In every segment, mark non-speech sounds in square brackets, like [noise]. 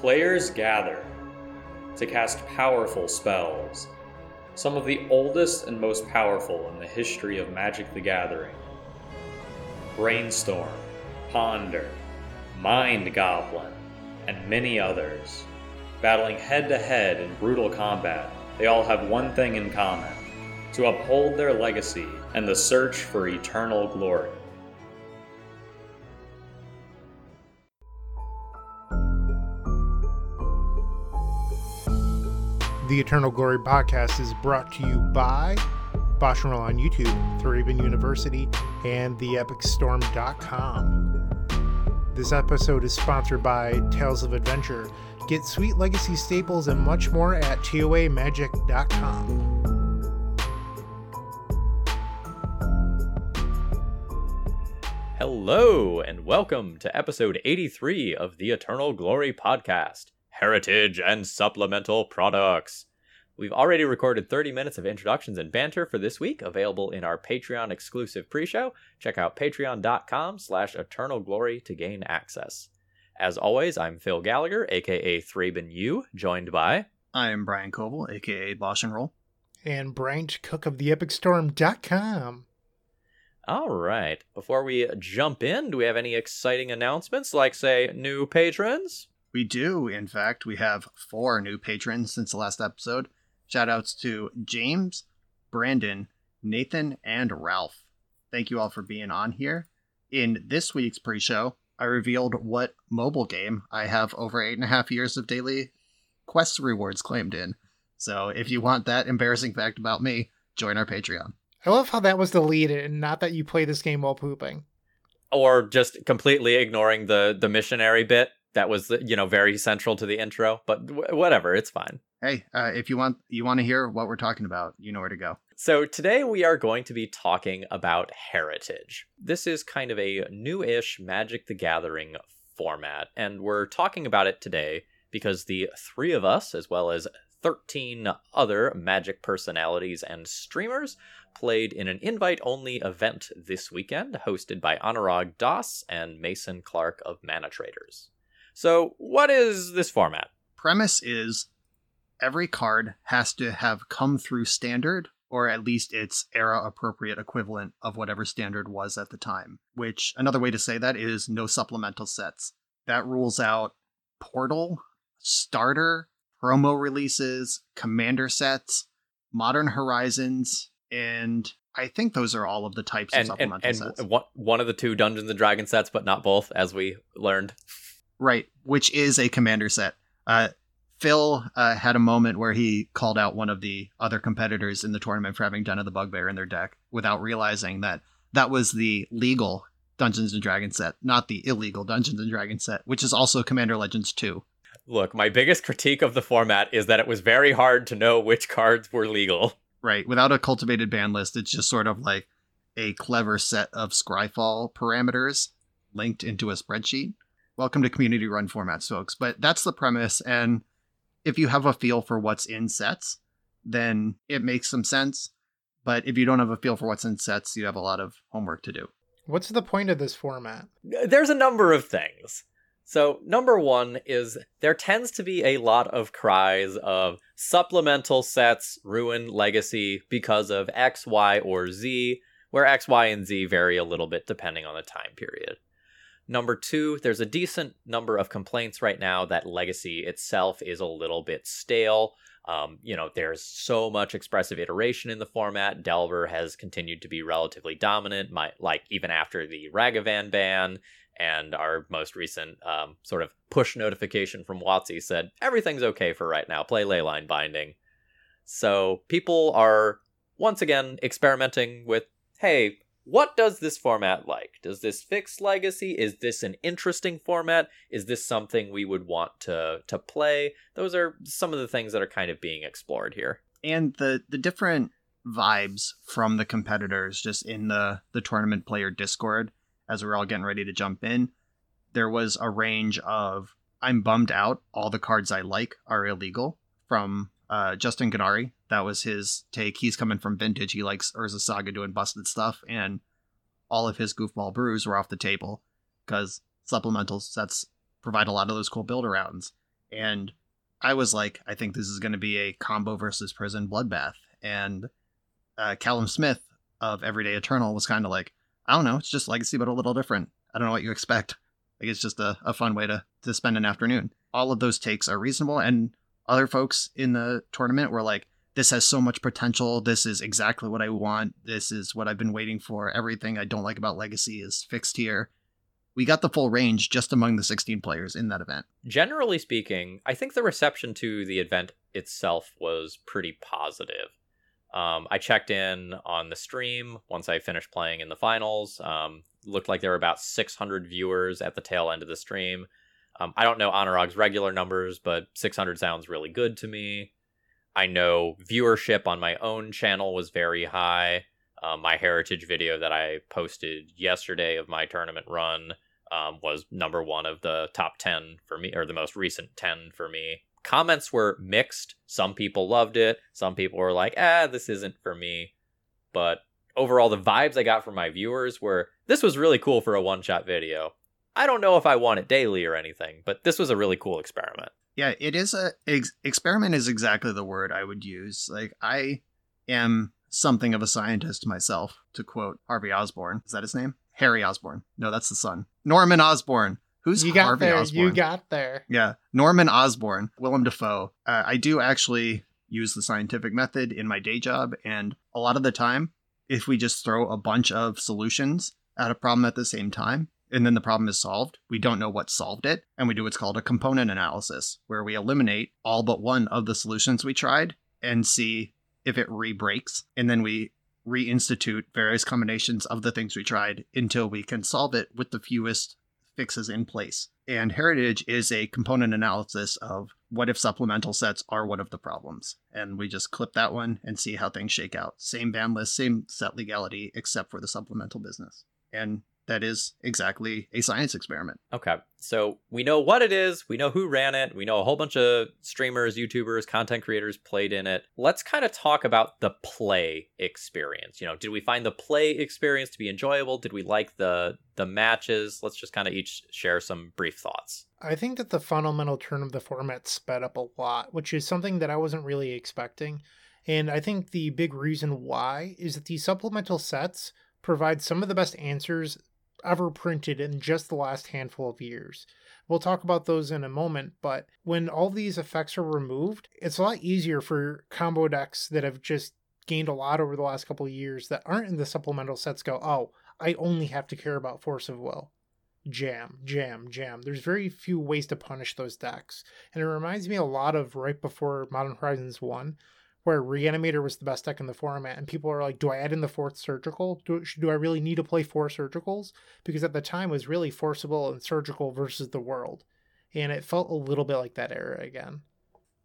Players gather to cast powerful spells, some of the oldest and most powerful in the history of Magic the Gathering. Brainstorm, Ponder, Mind Goblin, and many others. Battling head to head in brutal combat, they all have one thing in common to uphold their legacy and the search for eternal glory. The Eternal Glory podcast is brought to you by Bosch and Roll on YouTube, Thraben University, and TheEpicStorm.com. This episode is sponsored by Tales of Adventure. Get sweet legacy staples and much more at TOAMagic.com. Hello, and welcome to episode 83 of the Eternal Glory podcast Heritage and Supplemental Products. We've already recorded 30 minutes of introductions and banter for this week, available in our Patreon exclusive pre-show. Check out patreon.com slash eternal glory to gain access. As always, I'm Phil Gallagher, aka Thraben U, joined by I'm Brian Coble, aka Bosch and Roll. And Bryant Cook of the TheEpicStorm.com. All right. Before we jump in, do we have any exciting announcements, like, say, new patrons? We do, in fact. We have four new patrons since the last episode. Shoutouts to James, Brandon, Nathan, and Ralph. Thank you all for being on here. In this week's pre show, I revealed what mobile game I have over eight and a half years of daily quest rewards claimed in. So if you want that embarrassing fact about me, join our Patreon. I love how that was deleted and not that you play this game while pooping. Or just completely ignoring the the missionary bit that was you know very central to the intro, but w- whatever, it's fine. Hey, uh, if you want you want to hear what we're talking about, you know where to go. So today we are going to be talking about heritage. This is kind of a new-ish Magic the Gathering format, and we're talking about it today because the three of us, as well as 13 other Magic personalities and streamers, played in an invite only event this weekend, hosted by Anurag Das and Mason Clark of Mana Traders. So, what is this format? Premise is every card has to have come through standard or at least its era appropriate equivalent of whatever standard was at the time. Which another way to say that is no supplemental sets. That rules out Portal, Starter, promo releases, Commander sets, Modern Horizons, and I think those are all of the types And, of supplemental and sets. one, one of the two Dungeons and Dragons sets, but not both, as we learned. Right, which is a commander set. Uh, Phil uh, had a moment where he called out one of the other competitors in the tournament for having done of the Bugbear in their deck without realizing that that was the legal Dungeons and Dragons set, not the illegal Dungeons and Dragons set, which is also Commander Legends 2. Look, my biggest critique of the format is that it was very hard to know which cards were legal. Right, without a cultivated ban list, it's just sort of like a clever set of Scryfall parameters linked into a spreadsheet. Welcome to community run formats, folks. But that's the premise, and if you have a feel for what's in sets, then it makes some sense. But if you don't have a feel for what's in sets, you have a lot of homework to do. What's the point of this format? There's a number of things. So, number one is there tends to be a lot of cries of supplemental sets ruin legacy because of X, Y, or Z, where X, Y, and Z vary a little bit depending on the time period. Number two, there's a decent number of complaints right now that legacy itself is a little bit stale. Um, you know, there's so much expressive iteration in the format. Delver has continued to be relatively dominant, my, like even after the Ragavan ban. And our most recent um, sort of push notification from WotC said everything's okay for right now. Play Leyline Binding. So people are once again experimenting with, hey, what does this format like? Does this fix legacy? Is this an interesting format? Is this something we would want to to play? Those are some of the things that are kind of being explored here. And the the different vibes from the competitors just in the the tournament player Discord as we we're all getting ready to jump in, there was a range of I'm bummed out. All the cards I like are illegal from uh, Justin Gennari. That was his take. He's coming from vintage. He likes Urza Saga doing busted stuff, and all of his goofball brews were off the table because supplemental sets provide a lot of those cool build arounds. And I was like, I think this is going to be a combo versus prison bloodbath. And uh, Callum Smith of Everyday Eternal was kind of like, I don't know, it's just Legacy, but a little different. I don't know what you expect. Like it's just a, a fun way to, to spend an afternoon. All of those takes are reasonable. And other folks in the tournament were like, this has so much potential. This is exactly what I want. This is what I've been waiting for. Everything I don't like about Legacy is fixed here. We got the full range just among the 16 players in that event. Generally speaking, I think the reception to the event itself was pretty positive. Um, I checked in on the stream once I finished playing in the finals. Um, looked like there were about 600 viewers at the tail end of the stream. Um, I don't know Anurag's regular numbers, but 600 sounds really good to me. I know viewership on my own channel was very high. Um, my heritage video that I posted yesterday of my tournament run um, was number one of the top 10 for me, or the most recent 10 for me. Comments were mixed. Some people loved it. Some people were like, ah, this isn't for me. But overall, the vibes I got from my viewers were this was really cool for a one shot video. I don't know if I want it daily or anything, but this was a really cool experiment. Yeah, it is a ex- experiment is exactly the word I would use. Like I am something of a scientist myself, to quote Harvey Osborn. Is that his name? Harry Osborn. No, that's the son. Norman Osborn. Who's you got Harvey there. Osborn? You got there. Yeah, Norman Osborn, Willem Dafoe. Uh, I do actually use the scientific method in my day job, and a lot of the time, if we just throw a bunch of solutions at a problem at the same time, and then the problem is solved, we don't know what solved it, and we do what's called a component analysis, where we eliminate all but one of the solutions we tried and see if it re-breaks, and then we reinstitute various combinations of the things we tried until we can solve it with the fewest fixes in place. And Heritage is a component analysis of what if supplemental sets are one of the problems. And we just clip that one and see how things shake out. Same ban list, same set legality, except for the supplemental business. And that is exactly a science experiment. Okay. So we know what it is, we know who ran it, we know a whole bunch of streamers, YouTubers, content creators played in it. Let's kind of talk about the play experience. You know, did we find the play experience to be enjoyable? Did we like the the matches? Let's just kind of each share some brief thoughts. I think that the fundamental turn of the format sped up a lot, which is something that I wasn't really expecting. And I think the big reason why is that the supplemental sets provide some of the best answers ever printed in just the last handful of years. We'll talk about those in a moment, but when all these effects are removed, it's a lot easier for combo decks that have just gained a lot over the last couple of years that aren't in the supplemental sets go, oh, I only have to care about Force of Will. Jam, jam, jam. There's very few ways to punish those decks. And it reminds me a lot of right before Modern Horizons 1, where Reanimator was the best deck in the format, and people are like, "Do I add in the fourth surgical? Do do I really need to play four surgicals?" Because at the time it was really Force of Will and surgical versus the world, and it felt a little bit like that era again.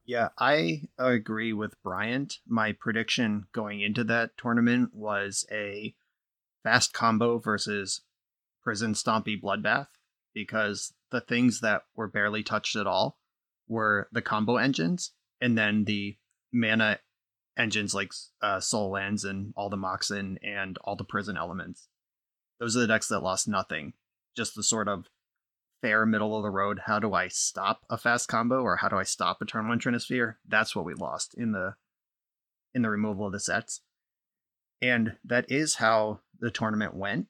Yeah, I agree with Bryant. My prediction going into that tournament was a fast combo versus prison stompy bloodbath because the things that were barely touched at all were the combo engines and then the mana engines like uh, Sol Lands and all the Moxen and all the prison elements. Those are the decks that lost nothing. Just the sort of fair middle of the road. How do I stop a fast combo or how do I stop Eternal Intrinosphere? That's what we lost in the in the removal of the sets. And that is how the tournament went.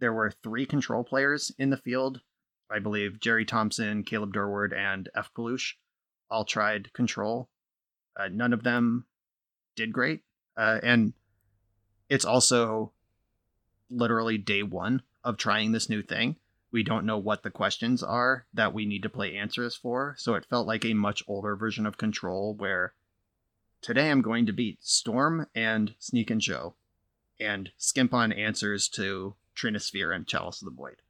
There were three control players in the field. I believe Jerry Thompson, Caleb Durward, and F. Kalush all tried control. Uh, none of them did great. Uh, and it's also literally day one of trying this new thing. We don't know what the questions are that we need to play answers for. So it felt like a much older version of Control where today I'm going to beat Storm and Sneak and Show and skimp on answers to Trinisphere and Chalice of the Void.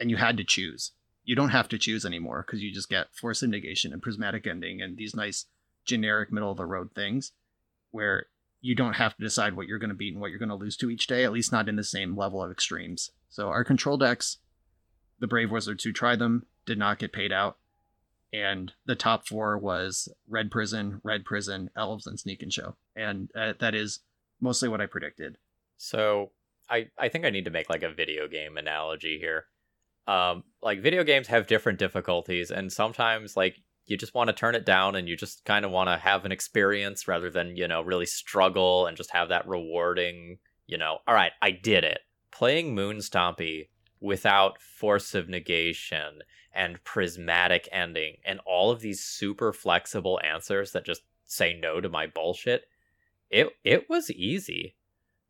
And you had to choose. You don't have to choose anymore because you just get Force of Negation and Prismatic Ending and these nice generic middle of the road things where you don't have to decide what you're going to beat and what you're going to lose to each day, at least not in the same level of extremes. So our control decks, the Brave Wizards who tried them did not get paid out. And the top four was Red Prison, Red Prison, Elves, and Sneak and Show. And uh, that is mostly what I predicted. So I, I think I need to make like a video game analogy here. Um, like video games have different difficulties, and sometimes like you just want to turn it down and you just kind of want to have an experience rather than, you know, really struggle and just have that rewarding, you know, all right, I did it. Playing Moon Stompy without force of negation and prismatic ending and all of these super flexible answers that just say no to my bullshit, it it was easy.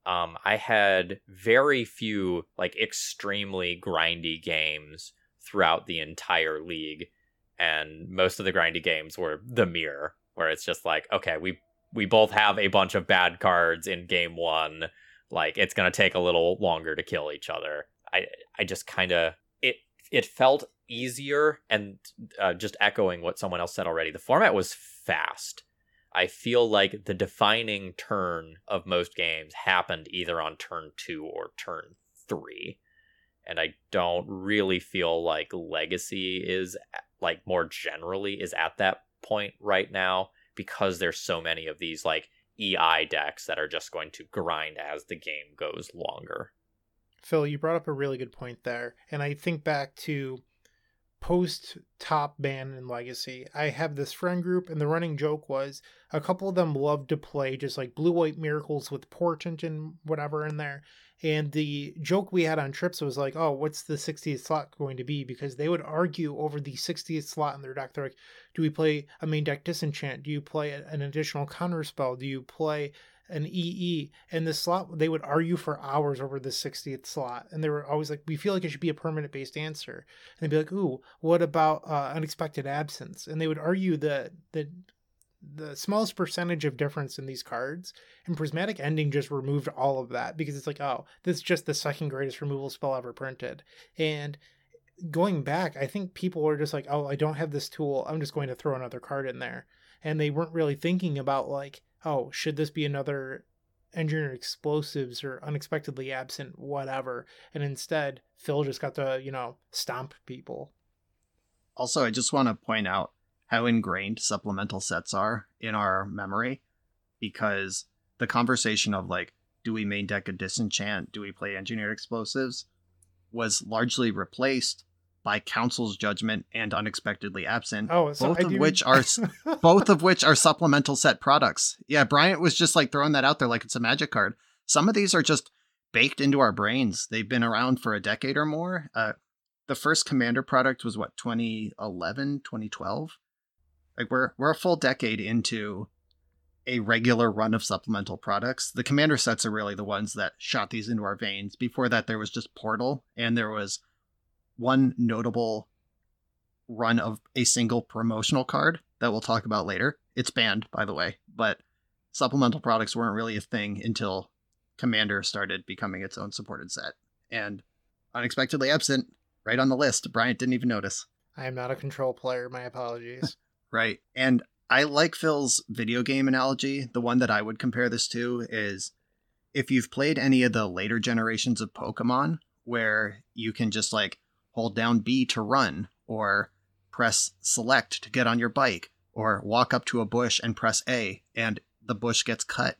Um, I had very few like extremely grindy games throughout the entire league, and most of the grindy games were the mirror, where it's just like, okay, we we both have a bunch of bad cards in game one. Like it's gonna take a little longer to kill each other. I I just kind of it it felt easier and uh, just echoing what someone else said already. The format was fast. I feel like the defining turn of most games happened either on turn two or turn three. And I don't really feel like Legacy is, like, more generally, is at that point right now because there's so many of these, like, EI decks that are just going to grind as the game goes longer. Phil, you brought up a really good point there. And I think back to post top ban and legacy i have this friend group and the running joke was a couple of them loved to play just like blue white miracles with portent and whatever in there and the joke we had on trips was like oh what's the 60th slot going to be? because they would argue over the 60th slot in their deck. They're like do we play a main deck disenchant? Do you play an additional counter spell? Do you play an EE, and the slot they would argue for hours over the 60th slot, and they were always like, "We feel like it should be a permanent based answer," and they'd be like, "Ooh, what about uh, unexpected absence?" And they would argue that the the smallest percentage of difference in these cards, and prismatic ending just removed all of that because it's like, oh, this is just the second greatest removal spell ever printed, and going back, I think people were just like, oh, I don't have this tool. I'm just going to throw another card in there. And they weren't really thinking about like, oh, should this be another engineered explosives or unexpectedly absent, whatever. And instead, Phil just got to, you know, stomp people. Also, I just want to point out how ingrained supplemental sets are in our memory because the conversation of like, do we main deck a disenchant? Do we play engineered explosives? was largely replaced by council's judgment and unexpectedly absent oh so both I of do... which are [laughs] both of which are supplemental set products. Yeah bryant was just like throwing that out there like it's a magic card. Some of these are just baked into our brains. They've been around for a decade or more. Uh, the first commander product was what 2011 2012 like we're we're a full decade into a regular run of supplemental products the commander sets are really the ones that shot these into our veins before that there was just portal and there was one notable run of a single promotional card that we'll talk about later. It's banned, by the way, but supplemental products weren't really a thing until Commander started becoming its own supported set. And unexpectedly absent, right on the list. Bryant didn't even notice. I am not a control player. My apologies. Right. And I like Phil's video game analogy. The one that I would compare this to is if you've played any of the later generations of Pokemon, where you can just like hold down B to run, or press select to get on your bike, or walk up to a bush and press A and the bush gets cut.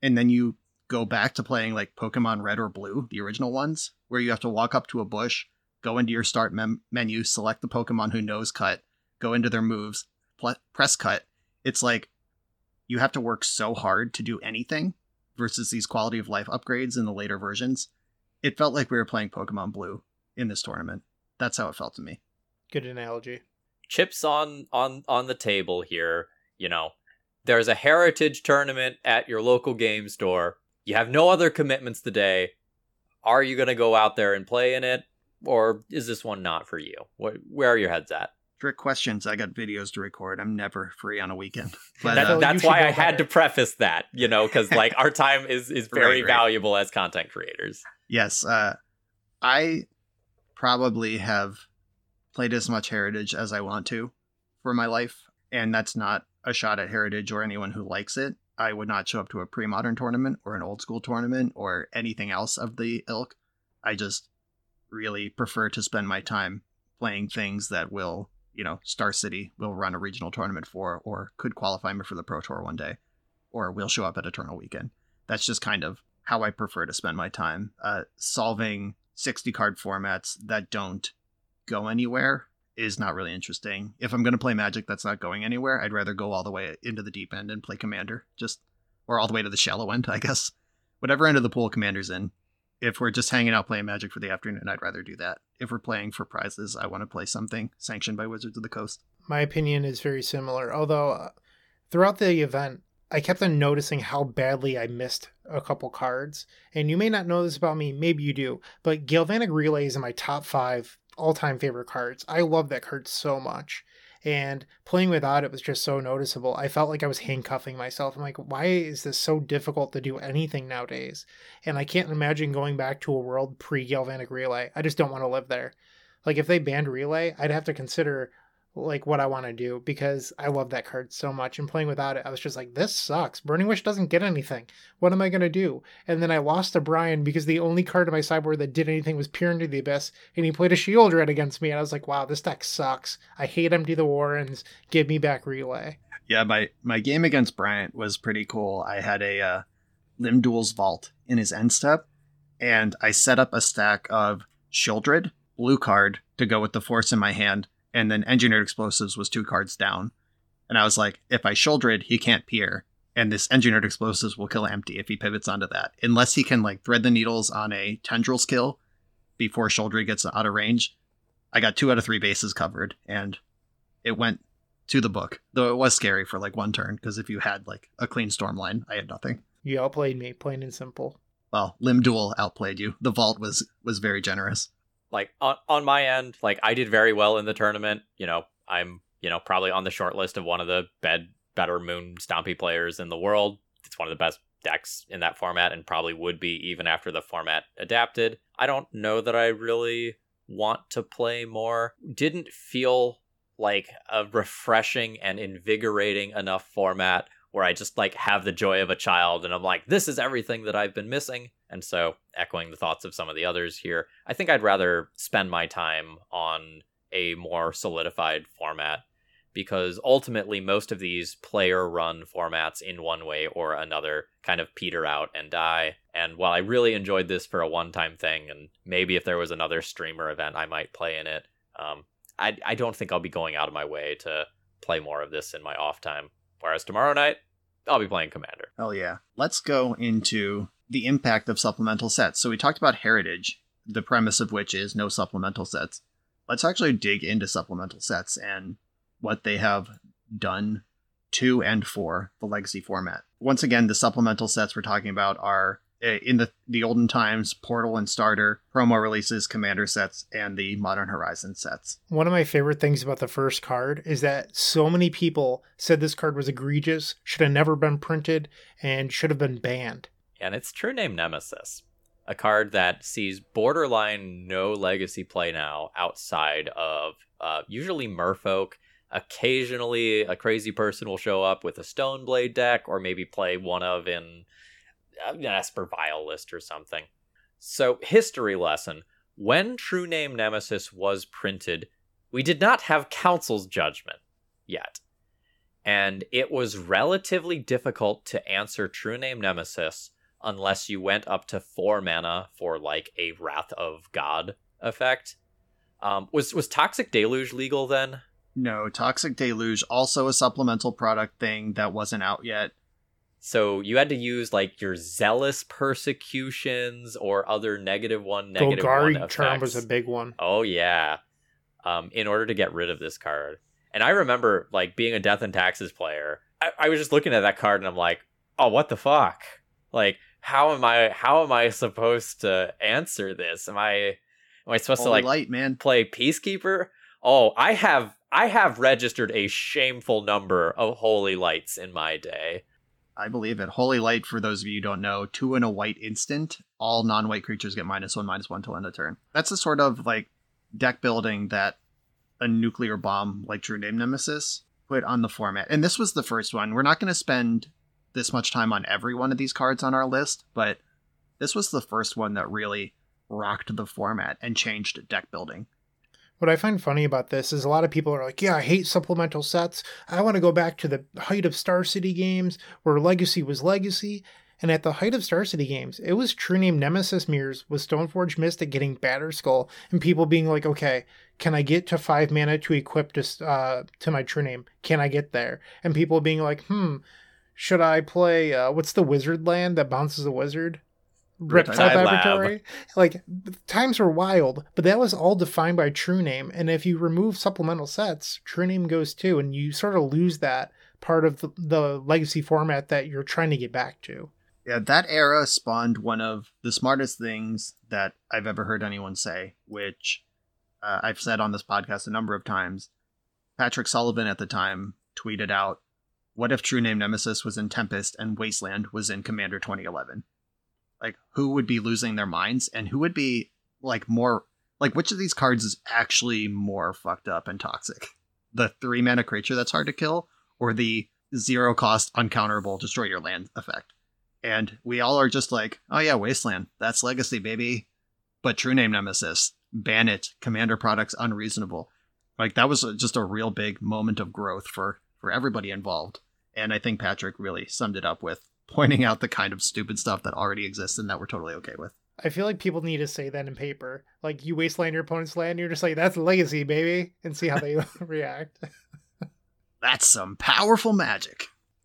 And then you go back to playing like Pokemon Red or Blue, the original ones, where you have to walk up to a bush, go into your start mem- menu, select the Pokemon who knows cut, go into their moves, pl- press cut. It's like you have to work so hard to do anything versus these quality of life upgrades in the later versions. It felt like we were playing Pokemon Blue in this tournament. That's how it felt to me. Good analogy. Chips on on on the table here, you know. There's a heritage tournament at your local game store. You have no other commitments today. Are you going to go out there and play in it or is this one not for you? What, where are your heads at? Trick questions. I got videos to record. I'm never free on a weekend. [laughs] But, that, uh, that's why I had to preface that, you know, because like our time is is [laughs] very Right, right. valuable as content creators. yes, uh, I probably have played as much Heritage as I want to for my life, and that's not a shot at Heritage or anyone who likes it. I would not show up to a pre modern tournament or an old school tournament or anything else of the ilk. I just really prefer to spend my time playing things that will, you know, Star City will run a regional tournament for or could qualify me for the Pro Tour one day or will show up at Eternal Weekend. That's just kind of how I prefer to spend my time. Uh, solving 60 card formats that don't go anywhere is not really interesting. If I'm going to play Magic that's not going anywhere, I'd rather go all the way into the deep end and play Commander. Just or all the way to the shallow end, I guess. Whatever end of the pool Commander's in. If we're just hanging out playing Magic for the afternoon, I'd rather do that. If we're playing for prizes, I want to play something sanctioned by Wizards of the Coast. My opinion is very similar, although uh, throughout the event, I kept on noticing how badly I missed a couple cards. And you may not know this about me, maybe you do, but Galvanic Relay is in my top five all time favorite cards. I love that card so much. And playing without it was just so noticeable. I felt like I was handcuffing myself. I'm like, why is this so difficult to do anything nowadays? And I can't imagine going back to a world pre Galvanic Relay. I just don't want to live there. Like, if they banned Relay, I'd have to consider like what I want to do because I love that card so much. And playing without it, I was just like, this sucks. Burning Wish doesn't get anything. What am I gonna do? And then I lost to Brian because the only card in my sideboard that did anything was Peer into the Abyss, and he played a Sheoldred against me, and I was like, wow, this deck sucks. I hate Empty the Warrens. Give me back Relay. Yeah, my my game against Bryant was pretty cool. I had a uh, Lim-Dûl's Vault in his end step, and I set up a stack of Sheoldred, blue card, to go with the force in my hand and then engineered explosives was two cards down. And I was like, if I Sheoldred, he can't peer, and this engineered explosives will kill empty if he pivots onto that, unless he can like thread the needles on a tendrils kill before Sheoldred gets out of range. I got two out of three bases covered, and it went to the book. Though it was scary for like one turn because if you had like a clean storm line, I had nothing. You outplayed me, plain and simple. Well, Lim-Dûl outplayed you. The vault was was very generous like on, on my end like i did very well in the tournament. You know i'm you know probably on the short list of one of the bed better moon stompy players in the world. It's one of the best decks in that format and probably would be even after the format adapted. I don't know that i really want to play more. Didn't feel like a refreshing and invigorating enough format where I just like have the joy of a child and I'm like, this is everything that I've been missing. And so, echoing the thoughts of some of the others here, I think I'd rather spend my time on a more solidified format because ultimately most of these player run formats in one way or another kind of peter out and die. And while I really enjoyed this for a one time thing, and maybe if there was another streamer event, I might play in it, um, I, I don't think I'll be going out of my way to play more of this in my off time. Whereas tomorrow night, I'll be playing Commander. Oh yeah. Let's go into the impact of supplemental sets. So we talked about heritage, the premise of which is no supplemental sets. Let's actually dig into supplemental sets and what they have done to and for the legacy format. Once again, the supplemental sets we're talking about are eh, in the the olden times portal and starter promo releases commander sets and the modern horizon sets one of my favorite things about the first card is that so many people said this card was egregious should have never been printed and should have been banned and it's true name Nemesis, a card that sees borderline no legacy play now outside of uh, usually Merfolk. Occasionally, a crazy person will show up with a Stoneblade deck, or maybe play one of in uh, an Esper Vial list or something. So, history lesson: when True Name Nemesis was printed, we did not have Council's Judgment yet. And it was relatively difficult to answer True Name Nemesis unless you went up to four mana for like a Wrath of God effect. Um, was was Toxic Deluge legal then? No, Toxic Deluge also a supplemental product thing that wasn't out yet. So you had to use like your zealous persecutions or other negative one, negative Golgari one effects. charm was a big one Oh yeah, um, in order to get rid of this card. And I remember like being a Death and Taxes player. I, I was just looking at that card and I'm like, oh, what the fuck? Like, how am I? How am I supposed to answer this? Am I? Am I supposed to like light, man. play Peacekeeper? Oh, I have I have registered a shameful number of holy lights in my day. I believe it. Holy Light, for those of you who don't know, two in a white instant. All non-white creatures get minus one, minus one till end of turn. That's the sort of like deck building that a nuclear bomb like True Name Nemesis put on the format. And this was the first one. We're not going to spend this much time on every one of these cards on our list, but this was the first one that really rocked the format and changed deck building. What I find funny about this is a lot of people are like, yeah, I hate supplemental sets. I want to go back to the height of Star City games where Legacy was Legacy. And at the height of Star City games, it was true name Nemesis Mirrors with Stoneforge Mystic getting Batterskull and people being like, okay, can I get to five mana to equip to, uh, to my true name? Can I get there? And people being like, hmm, should I play, uh, what's the wizard land that bounces a wizard? Reptile Riptide Laboratory. Lab. Like times were wild, but that was all defined by true name. And if you remove supplemental sets, true name goes too, and you sort of lose that part of the, the legacy format that you're trying to get back to. Yeah, that era spawned one of the smartest things that I've ever heard anyone say, which uh, I've said on this podcast a number of times. Patrick Sullivan at the time tweeted out, What if True Name Nemesis was in Tempest and Wasteland was in Commander 2011? Like, who would be losing their minds and who would be, like, more. Like, which of these cards is actually more fucked up and toxic? The three mana creature that's hard to kill, or the zero cost uncounterable destroy your land effect? and we all are just like, oh yeah, Wasteland, that's legacy, baby. But True Name Nemesis, ban it, Commander products unreasonable. Like that was just a real big moment of growth for for everybody involved. And I think Patrick really summed it up with pointing out the kind of stupid stuff that already exists and that we're totally okay with. I feel like people need to say that in paper. Like you wasteland your opponent's land, you're just like, that's lazy, baby, and see how they [laughs] [laughs] react. [laughs] That's some powerful magic.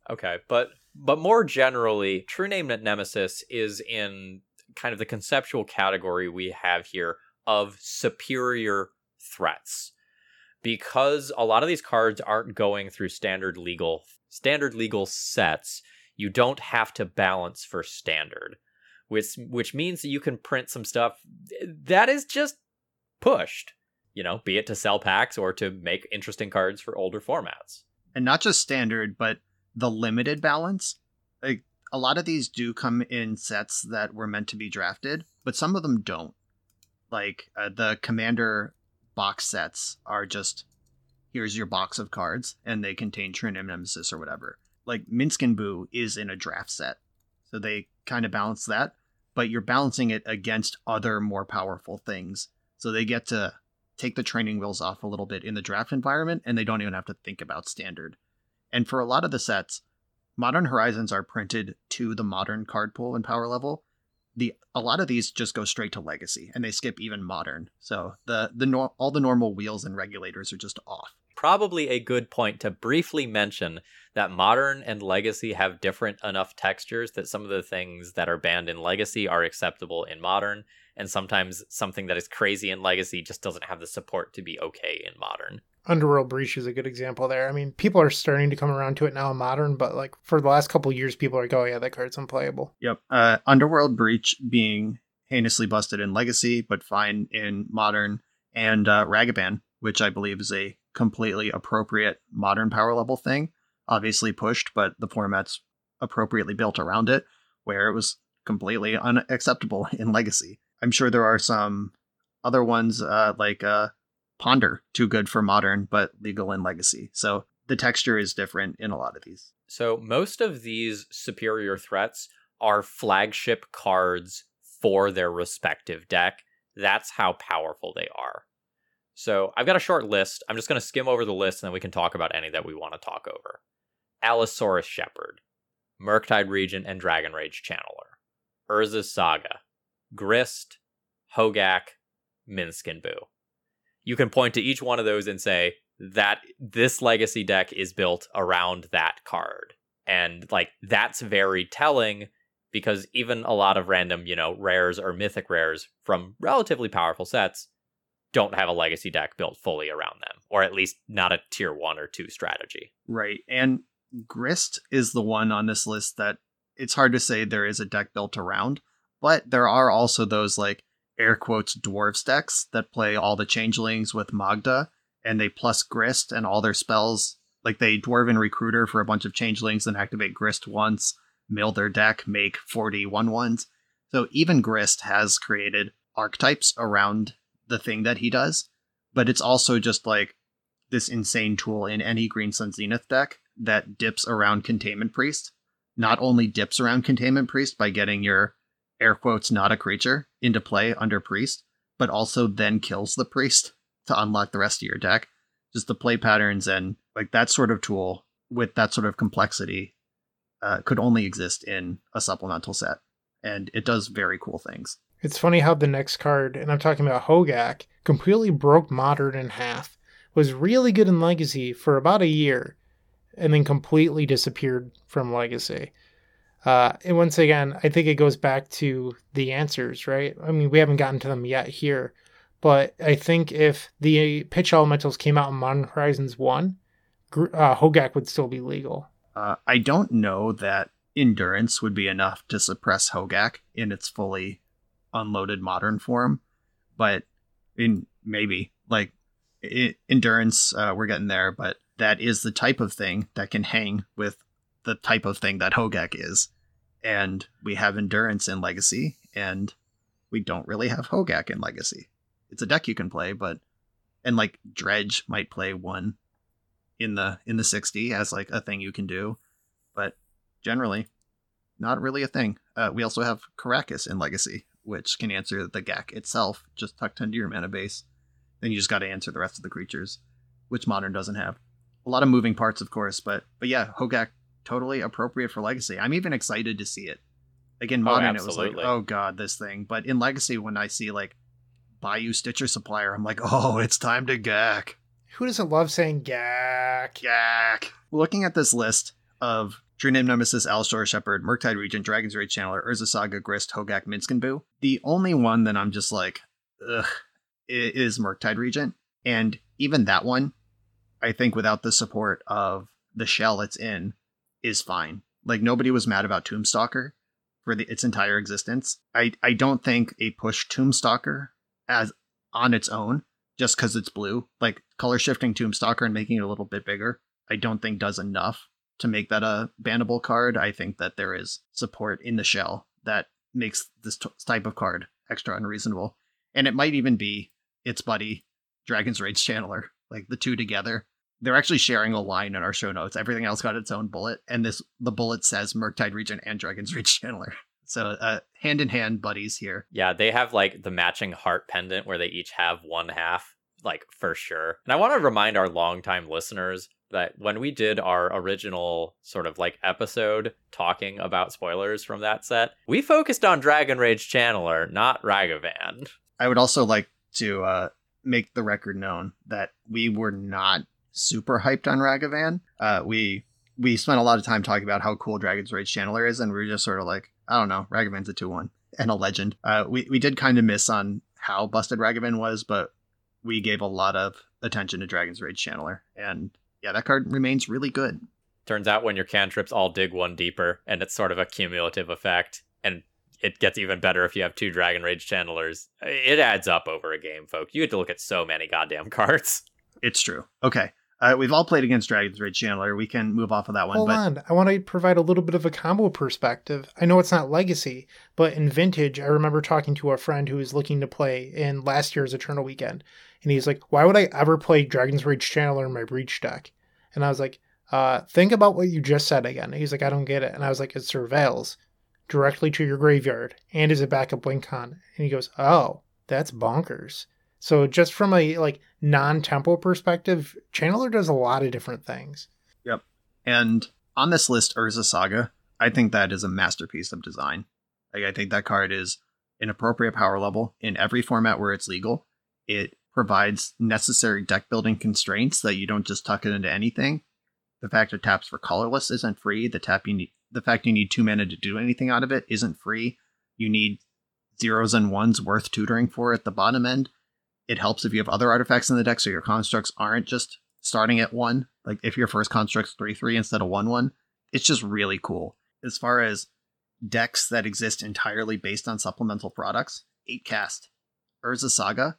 Okay, but but more generally, True Name Nemesis is in kind of the conceptual category we have here of superior threats. Because a lot of these cards aren't going through standard legal standard legal sets, you don't have to balance for standard. Which which means that you can print some stuff that is just pushed. You know, be it to sell packs or to make interesting cards for older formats. And not just standard, but the limited balance. Like a lot of these do come in sets that were meant to be drafted, but some of them don't. Like uh, the commander box sets are just here's your box of cards and they contain True Name Nemesis or whatever. Like Minsc and Boo is in a draft set. So they kind of balance that, but you're balancing it against other more powerful things. So they get to take the training wheels off a little bit in the draft environment and they don't even have to think about standard. And for a lot of the sets, Modern Horizons are printed to the modern card pool and power level. The a lot of these just go straight to legacy and they skip even modern. So the the nor- all the normal wheels and regulators are just off. Probably a good point to briefly mention that modern and legacy have different enough textures that some of the things that are banned in legacy are acceptable in modern, and sometimes something that is crazy in legacy just doesn't have the support to be okay in modern. Underworld Breach is a good example there. I mean, people are starting to come around to it now in modern, but like for the last couple years, people are like, oh yeah, that card's unplayable. Yep. Uh, Underworld Breach being heinously busted in Legacy, but fine in Modern, and uh, Ragavan, which I believe is a completely appropriate modern power level thing. Obviously pushed, but the format's appropriately built around it, where it was completely unacceptable [laughs] in Legacy. I'm sure there are some other ones uh, like uh, Ponder, too good for modern, but legal in legacy. So the texture is different in a lot of these. So most of these superior threats are flagship cards for their respective deck. That's how powerful they are. So I've got a short list. I'm just going to skim over the list and then we can talk about any that we want to talk over. Allosaurus Shepherd, Murktide Regent and Dragon Rage Channeler, Urza's Saga, Grist, Hogak, Minsc and Boo you can point to each one of those and say that this legacy deck is built around that card. And like that's very telling because even a lot of random, you know, rares or mythic rares from relatively powerful sets don't have a legacy deck built fully around them, or at least not a tier one or two strategy. Right. And Grist is the one on this list that it's hard to say there is a deck built around, but there are also those like air quotes dwarves decks that play all the changelings with Magda and they plus Grist and all their spells. Like they dwarven recruiter for a bunch of changelings and activate Grist once, mill their deck, make 40 one ones. So even Grist has created archetypes around the thing that he does, but it's also just like this insane tool in any Green Sun Zenith deck that dips around Containment Priest. Not only dips around Containment Priest by getting your air quotes not a creature into play under priest, but also then kills the priest to unlock the rest of your deck. Just the play patterns and like that sort of tool with that sort of complexity uh, could only exist in a supplemental set, and it does very cool things. It's funny how the next card, and I'm talking about Hogak, completely broke Modern in half, was really good in Legacy for about a year, and then completely disappeared from Legacy. Uh, and once again, I think it goes back to the answers, right? I mean, we haven't gotten to them yet here, but I think if the pitch elementals came out in Modern Horizons 1, uh, Hogak would still be legal. Uh, I don't know that endurance would be enough to suppress Hogak in its fully unloaded modern form, but in maybe like it, endurance, uh, we're getting there, but that is the type of thing that can hang with the type of thing that Hogak is. And we have endurance in Legacy, and we don't really have Hogak in Legacy. It's a deck you can play, but and like Dredge might play one in the in the 60 as like a thing you can do, but generally not really a thing. Uh, we also have Karakas in Legacy, which can answer the gak itself, just tucked into your mana base. Then you just got to answer the rest of the creatures, which Modern doesn't have. A lot of moving parts, of course, but but yeah, Hogak totally appropriate for Legacy. I'm even excited to see it. Again, oh, Modern, oh, it was like, oh god, this thing. But in Legacy, when I see like Bayou Stitcher Supplier, I'm like, [laughs] oh, it's time to GAC. Who doesn't love saying GAC? GAC. Looking at this list of True Name Nemesis, Allosaurus Shepherd, Murktide Regent, Dragon's Rage Channeler, Urza Saga, Grist, Hogak, Minsc Boo. The only one that I'm just like, ugh, is Murktide Regent. And even that one, I think without the support of the shell it's in, is fine. Like nobody was mad about Tombstalker for the, its entire existence. I, I don't think a push Tombstalker as on its own, just because it's blue, like color shifting Tombstalker and making it a little bit bigger, I don't think does enough to make that a bannable card. I think that there is support in the shell that makes this t- type of card extra unreasonable. And it might even be its buddy, Dragon's Rage Channeler, like the two together. They're actually sharing a line in our show notes. Everything else got its own bullet, and this the bullet says Murktide Regent and Dragon's Rage Channeler. [laughs] So uh, hand in hand buddies here. Yeah, they have like the matching heart pendant where they each have one half, like for sure. And I want to remind our longtime listeners that when we did our original sort of like episode talking about spoilers from that set, we focused on Dragon Rage Channeler, not Ragavan. I would also like to uh, make the record known that we were not super hyped on Ragavan. Uh, we we spent a lot of time talking about how cool Dragon's Rage Channeler is, and we were just sort of like, I don't know, Ragavan's a 2 1 and a legend. Uh, we, we did kind of miss on how busted Ragavan was, but we gave a lot of attention to Dragon's Rage Channeler, and yeah, that card remains really good. Turns out when your cantrips all dig one deeper, and it's sort of a cumulative effect, and it gets even better if you have two Dragon Rage channelers. It adds up over a game, folk. You had to look at so many goddamn [laughs] cards. It's true. Okay. Uh, we've all played against Dragon's Rage Channeler. We can move off of that one. Hold but... on. I want to provide a little bit of a combo perspective. I know it's not Legacy, but in Vintage, I remember talking to a friend who was looking to play in last year's Eternal Weekend. And he's like, why would I ever play Dragon's Rage Channeler in my Breach deck? And I was like, uh, think about what you just said again. And he's like, I don't get it. And I was like, it surveils directly to your graveyard and is a backup win con. And he goes, oh, that's bonkers. So just from a like non-tempo perspective, Channeler does a lot of different things. Yep. And on this list, Urza Saga, I think that is a masterpiece of design. Like I think that card is an appropriate power level in every format where it's legal. It provides necessary deck building constraints that you don't just tuck it into anything. The fact it taps for colorless isn't free. The tap you need, the fact you need two mana to do anything out of it isn't free. You need zeros and ones worth tutoring for at the bottom end. It helps if you have other artifacts in the deck so your constructs aren't just starting at one. Like if your first construct's 3 3 instead of 1 1, it's just really cool. As far as decks that exist entirely based on supplemental products, 8 cast. Urza Saga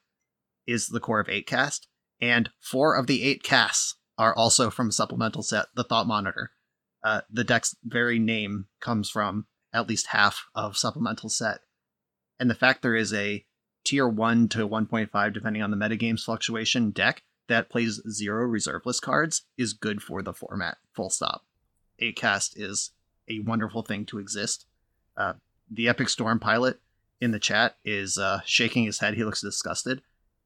is the core of 8 cast, and four of the eight casts are also from supplemental set, the Thought Monitor. Uh, the deck's very name comes from at least half of supplemental set. And the fact there is a tier 1 to 1.5, depending on the metagame's fluctuation, deck that plays zero reserveless cards is good for the format, full stop. 8 cast is a wonderful thing to exist. Uh, the Epic Storm pilot in the chat is uh, shaking his head. He looks disgusted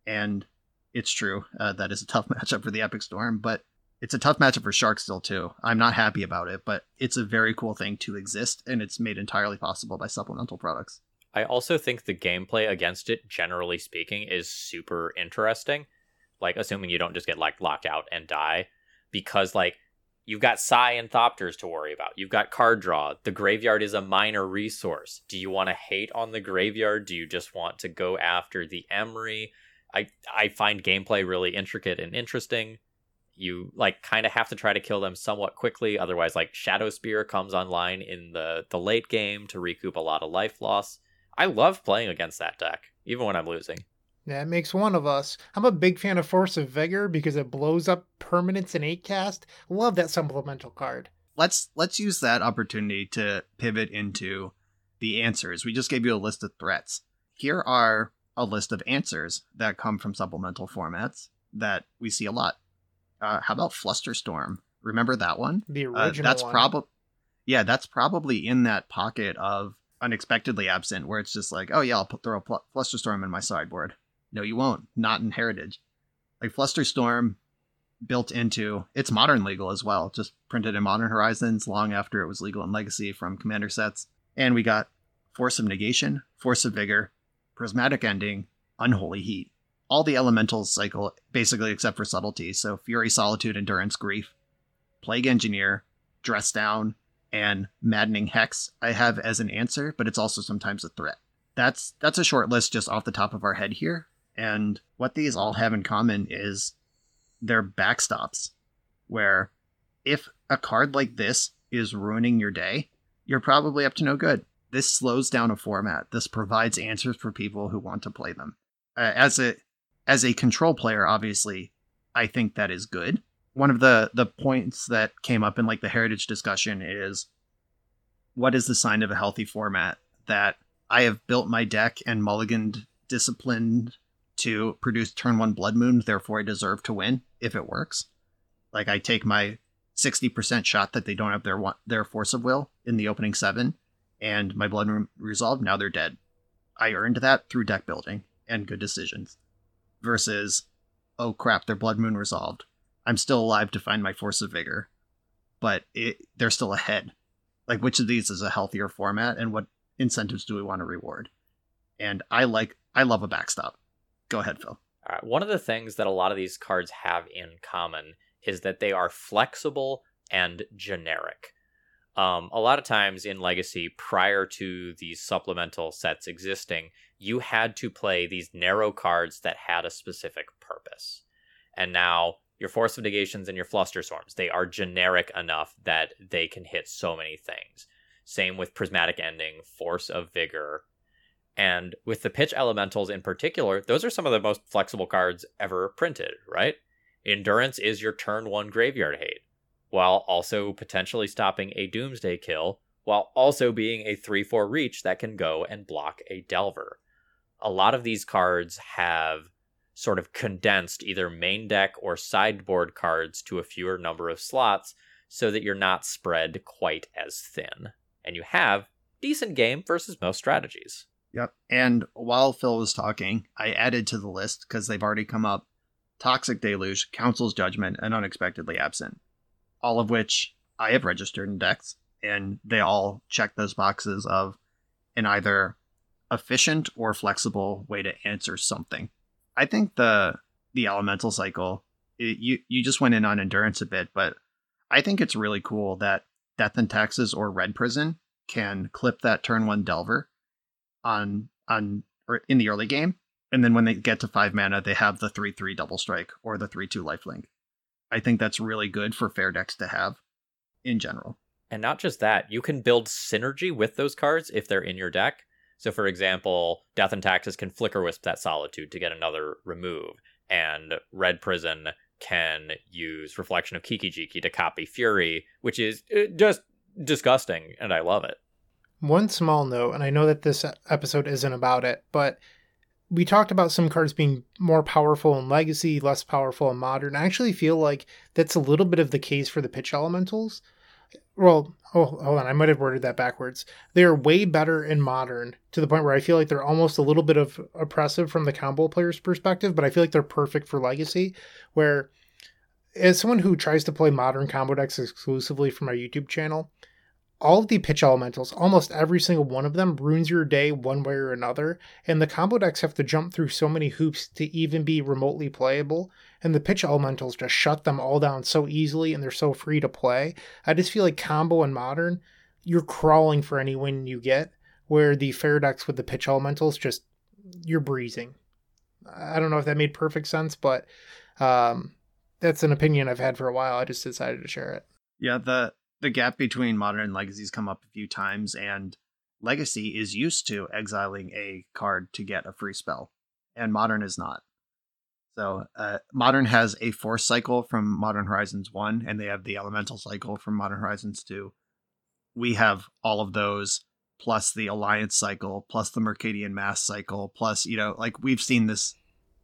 and it's true uh, that is a tough [laughs] matchup for the Epic Storm. But It's a tough matchup for Shark still too. I'm not happy about it, but it's a very cool thing to exist, and it's made entirely possible by supplemental products. I also think the gameplay against it, generally speaking, is super interesting. Like, assuming you don't just get like locked out and die, because like you've got Sai and Thopters to worry about. You've got card draw. The graveyard is a minor resource. Do you want to hate on the graveyard? Do you just want to go after the Emry? I I find gameplay really intricate and interesting you like kind of have to try to kill them somewhat quickly otherwise like shadow spear comes online in the the late game to recoup a lot of life loss i love playing against that deck even when i'm losing that makes one of us. I'm a big fan of Force of Vigor because it blows up permanents in 8 cast. Love that supplemental card. Let's let's use that opportunity to pivot into the answers. We just gave you a list of threats. Here are a list of answers that come from supplemental formats that we see a lot. Uh, how about Flusterstorm? Remember that one? The original. Uh, that's probably yeah, that's probably in that pocket of unexpectedly absent, where it's just like, oh yeah, I'll put, throw a pl- Flusterstorm in my sideboard. No, you won't. Not in Heritage. Like Flusterstorm built into it's modern legal as well, just printed in Modern Horizons long after it was legal in Legacy from Commander sets. And we got Force of Negation, Force of Vigor, Prismatic Ending, Unholy Heat all the elementals cycle basically except for subtlety. So Fury, Solitude, Endurance, Grief, Plague Engineer, Dress Down, and Maddening Hex I have as an answer, but it's also sometimes a threat. That's that's a short list just off the top of our head here. And what these all have in common is they're backstops, where if a card like this is ruining your day, you're probably up to no good. This slows down a format. This provides answers for people who want to play them. Uh, as a as a control player, obviously, I think that is good. One of the the points that came up in like the heritage discussion is what is the sign of a healthy format that I have built my deck and mulliganed disciplined to produce turn one blood moon, therefore I deserve to win if it works. Like I take my 60% shot that they don't have their their force of will in the opening 7 and my blood moon resolved, now they're dead. I earned that through deck building and good decisions versus oh crap, their blood moon resolved. I'm still alive to find my force of vigor, but it, they're still ahead. Like which of these is a healthier format, and what incentives do we want to reward? And I like I love a backstop. Go ahead, Phil. Right. One of the things that a lot of these cards have in common is that they are flexible and generic. Um, a lot of times in Legacy, prior to these supplemental sets existing, you had to play these narrow cards that had a specific purpose. And now your Force of Negations and your Flusterstorms, they are generic enough that they can hit so many things. Same with Prismatic Ending, Force of Vigor. And with the pitch elementals in particular, those are some of the most flexible cards ever printed, right? Endurance is your turn one graveyard hate while also potentially stopping a Doomsday kill, while also being a 3 4 reach that can go and block a Delver. A lot of these cards have sort of condensed either main deck or sideboard cards to a fewer number of slots so that you're not spread quite as thin. And you have decent game versus most strategies. Yep. And while Phil was talking, I added to the list because they've already come up Toxic Deluge, Council's Judgment, and Unexpectedly Absent all of which I have registered in decks, and they all check those boxes of an either efficient or flexible way to answer something. I think the the elemental cycle, it, you you just went in on endurance a bit, but I think it's really cool that Death and Taxes or Red Prison can clip that turn one Delver on on or in the early game, and then when they get to five mana, they have the three three double strike or the three two lifelink. I think that's really good for fair decks to have in general. And not just that, you can build synergy with those cards if they're in your deck. So, for example, Death and Taxes can Flicker Wisp that Solitude to get another remove, and Red Prison can use Reflection of Kiki-Jiki to copy Fury, which is uh, just disgusting, and I love it. One small note, and I know that this episode isn't about it, but we talked about some cards being more powerful in legacy, less powerful in modern. I actually feel like that's a little bit of the case for the pitch elementals. Well, oh, hold on, I might have worded that backwards. They're way better in modern to the point where I feel like they're almost a little bit of oppressive from the combo player's perspective, but I feel like they're perfect for legacy, where as someone who tries to play modern combo decks exclusively for my YouTube channel, all of the pitch elementals, almost every single one of them, ruins your day one way or another. And the combo decks have to jump through so many hoops to even be remotely playable. And the pitch elementals just shut them all down so easily and they're so free to play. I just feel like combo and modern, you're crawling for any win you get, where the fair decks with the pitch elementals just you're breezing. I don't know if that made perfect sense, but um, that's an opinion I've had for a while. I just decided to share it. Yeah, the the gap between modern and legacy's come up a few times, and legacy is used to exiling a card to get a free spell, and modern is not. So uh, modern has a force cycle from Modern Horizons one, and they have the elemental cycle from Modern Horizons two. We have all of those plus the alliance cycle plus the Mercadian Masques cycle plus you know like we've seen this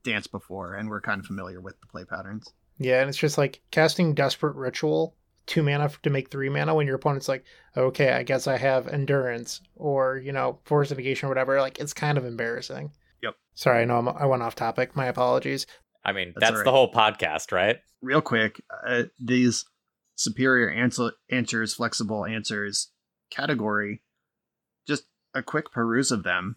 dance before and we're kind of familiar with the play patterns yeah and it's just like casting desperate ritual two mana to make three mana when your opponent's like okay i guess i have endurance or you know force negation or whatever like it's kind of embarrassing yep sorry i know I'm, i went off topic my apologies i mean that's, that's right. the whole podcast right real quick uh, these superior answer answers flexible answers category just a quick peruse of them.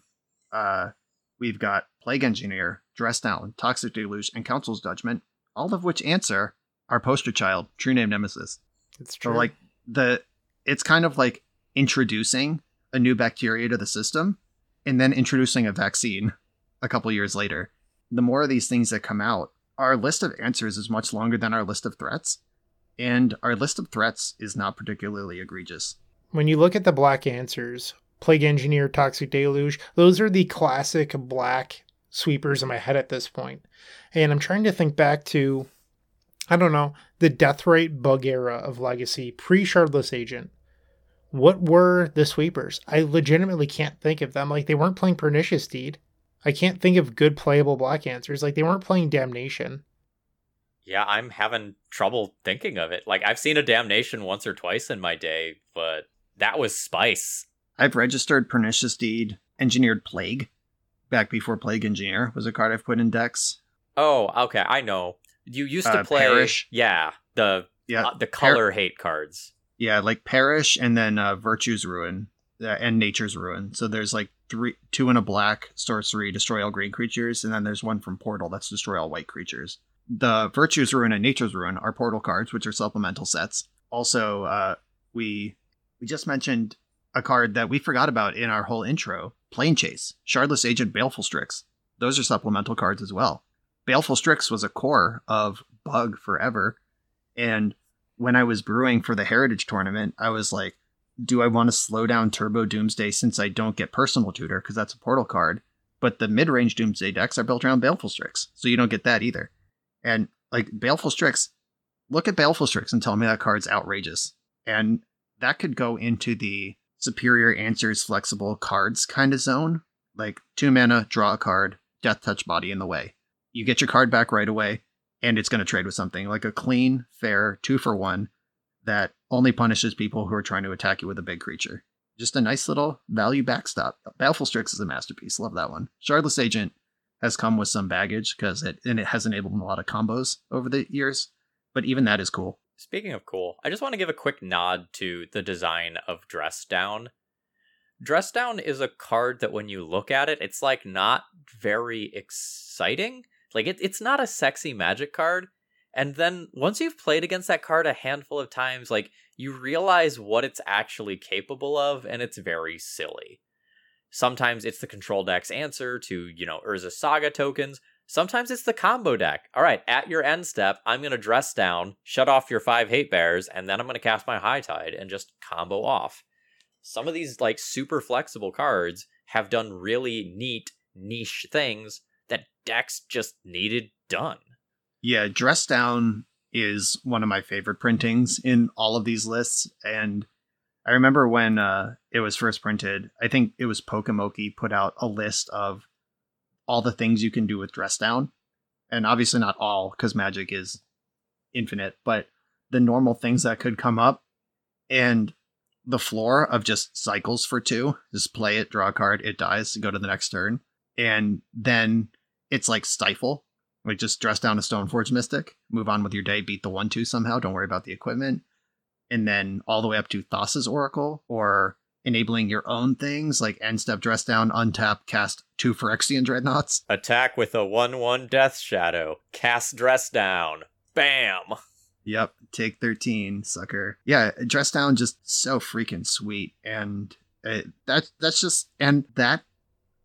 Uh, we've got Plague Engineer, Dress Down, Toxic Deluge, and Council's Judgment, all of which answer our poster child, True Name Nemesis. It's true. So like the, it's kind of like introducing a new bacteria to the system, and then introducing a vaccine a couple years later. The more of these things that come out, our list of answers is much longer than our list of threats, and our list of threats is not particularly egregious. When you look at the black answers, Plague Engineer, Toxic Deluge. Those are the classic black sweepers in my head at this point. And I'm trying to think back to, I don't know, the Deathrite bug era of Legacy, pre Shardless Agent. What were the sweepers? I legitimately can't think of them. Like, they weren't playing Pernicious Deed. I can't think of good playable black answers. Like, they weren't playing Damnation. Yeah, I'm having trouble thinking of it. Like, I've seen a Damnation once or twice in my day, but that was Spice. I've registered Pernicious Deed, Engineered Plague, back before Plague Engineer was a card I've put in decks. Oh, okay, I know. You used to uh, play, Perish. yeah, the yeah uh, the color per- hate cards. Yeah, like Perish and then uh, Virtue's Ruin uh, and Nature's Ruin. So there's like three, two in a black sorcery, destroy all green creatures, and then there's one from Portal that's destroy all white creatures. The Virtue's Ruin and Nature's Ruin are Portal cards, which are supplemental sets. Also, uh, we we just mentioned a card that we forgot about in our whole intro Planechase, Shardless Agent Baleful Strix. Those are supplemental cards as well. Baleful Strix was a core of Bug forever. And when I was brewing for the Heritage tournament, I was like, do I want to slow down Turbo Doomsday since I don't get Personal Tutor because that's a portal card? But the mid range Doomsday decks are built around Baleful Strix, so you don't get that either. And like Baleful Strix, look at Baleful Strix and tell me that card's outrageous. And that could go into the superior answers flexible cards kind of zone. Like two mana, draw a card, death touch body in the way. You get your card back right away, and it's going to trade with something like a clean, fair two for one that only punishes people who are trying to attack you with a big creature. Just a nice little value backstop. Baleful Strix is a masterpiece. Love that one. Shardless Agent has come with some baggage because it and it has enabled a lot of combos over the years. But even that is cool. Speaking of cool, I just want to give a quick nod to the design of Dress Down. Dress Down is a card that when you look at it, it's like not very exciting. Like it, it's not a sexy magic card. And then once you've played against that card a handful of times, like you realize what it's actually capable of, and it's very silly. Sometimes it's the control deck's answer to, you know, Urza Saga tokens. Sometimes it's the combo deck. All right, at your end step, I'm going to dress down, shut off your five hate bears, and then I'm going to cast my high tide and just combo off. Some of these like super flexible cards have done really neat niche things decks just needed done. Yeah, dress down is one of my favorite printings in all of these lists and I remember when uh, it was first printed, I think it was Pokemoki put out a list of all the things you can do with dress down and obviously not all because magic is infinite but the normal things that could come up and the floor of just cycles for two just play it draw a card it dies go to the next turn and then it's like stifle Like just dress down a Stoneforge Mystic, move on with your day, beat the one two somehow. Don't worry about the equipment, and then all the way up to Thassa's Oracle or enabling your own things like end step dress down, untap, cast two Phyrexian Dreadnoughts. Attack with a 1 1 Death Shadow. Cast Dress Down. Bam! Yep, take 13, sucker. Yeah, dress down just so freaking sweet. And it, that, that's just, and that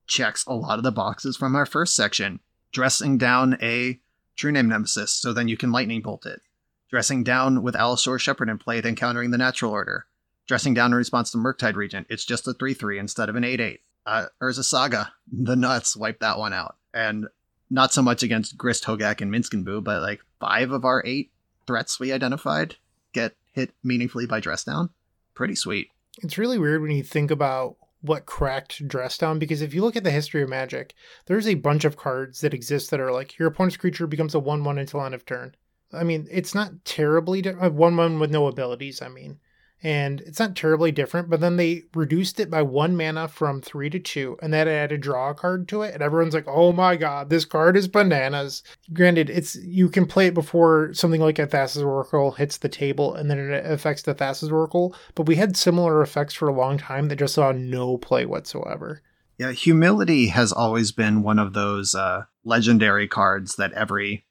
checks a lot of the boxes from our first section. Dressing down a True Name Nemesis so then you can Lightning Bolt it. Dressing down with Allosaurus Shepherd in play, then countering the Natural Order dressing down in response to Murktide Regent. It's just a 3 3 instead of an 8 8. Uh, Urza Saga, [laughs] the nuts, wipe that one out. And not so much against Grist, Hogaak, and Minsc and Boo, but like five of our eight threats we identified get hit meaningfully by Dress Down. Pretty sweet. It's really weird when you think about what cracked Dress Down because if you look at the history of Magic, there's a bunch of cards that exist that are like your opponent's creature becomes a 1 1 until end of turn. I mean, it's not terribly di- uh, 1 1 with no abilities, I mean and it's not terribly different, but then they reduced it by one mana from three to two, and that added a draw card to it, and everyone's like, "Oh my god, this card is bananas!" Granted, it's you can play it before something like a Thassa's Oracle hits the table, and then it affects the Thassa's Oracle. But we had similar effects for a long time that just saw no play whatsoever. Yeah, humility has always been one of those uh, legendary cards that every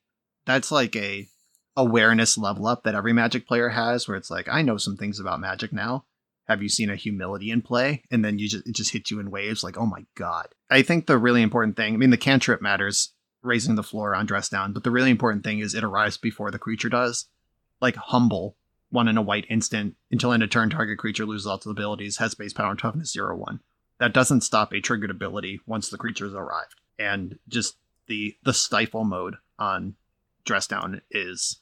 that's like a awareness level up that every Magic player has, where it's like, I know some things about Magic now. Have you seen a humility in play? And then you just it just hits you in waves, like, oh my god. I think the really important thing, I mean, the cantrip matters, raising the floor on dress down, but the really important thing is it arrives before the creature does. Like humble, one in a white instant until end of turn, target creature loses all its abilities, has base power and toughness zero one. That doesn't stop a triggered ability once the creature's arrived. And just the the stifle mode on dress down is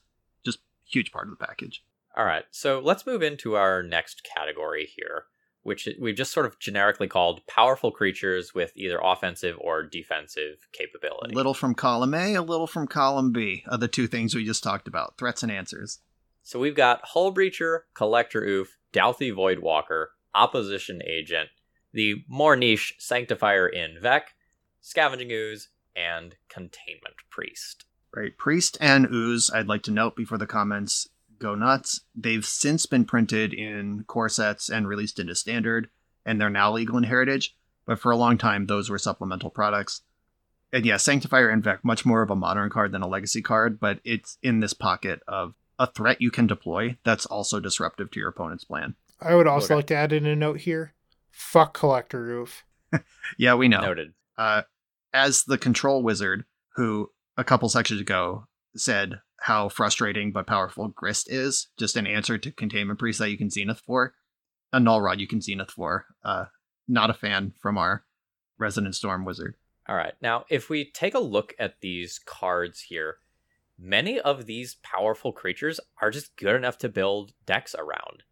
huge part of the package. All right, so let's move into our next category here, which we've just sort of generically called powerful creatures with either offensive or defensive capability. A little from column A, a little from column B are the two things we just talked about threats and answers. So we've got Hull Breacher, Collector Ouphe, Dauthi Voidwalker, Opposition Agent, the more niche Sanctifier en-Vec, Scavenging Ooze, and Containment Priest. Right. Priest and Ooze, I'd like to note before the comments go nuts. They've since been printed in core sets and released into standard, and they're now legal in heritage. But for a long time, those were supplemental products. And yeah, Sanctifier en-Vec, much more of a modern card than a legacy card, but it's in this pocket of a threat you can deploy that's also disruptive to your opponent's plan. I would also okay. like to add in a note here. Fuck Collector Ouphe. [laughs] yeah, we know. Noted. Uh, as the control wizard, who a couple sections ago said how frustrating but powerful Grist is, just an answer to Containment Priest that you can Zenith for. A Null Rod you can Zenith for. Uh, not a fan from our Resident Storm Wizard. All right. Now, if we take a look at these cards here, many of these powerful creatures are just good enough to build decks around.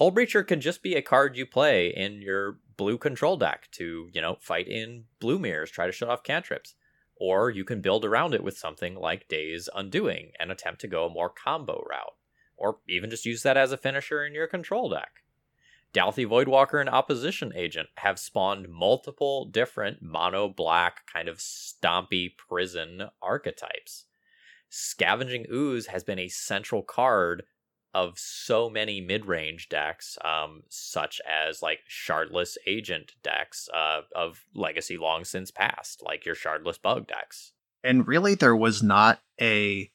Hullbreacher can just be a card you play in your blue control deck to, you know, fight in blue mirrors, try to shut off cantrips. Or you can build around it with something like Days Undoing and attempt to go a more combo route. Or even just use that as a finisher in your control deck. Dauthi Voidwalker and Opposition Agent have spawned multiple different mono black, kind of stompy prison archetypes. Scavenging Ooze has been a central card of so many mid-range decks, um, such as like shardless agent decks uh, of legacy long since past, like your shardless bug decks. And really, there was not a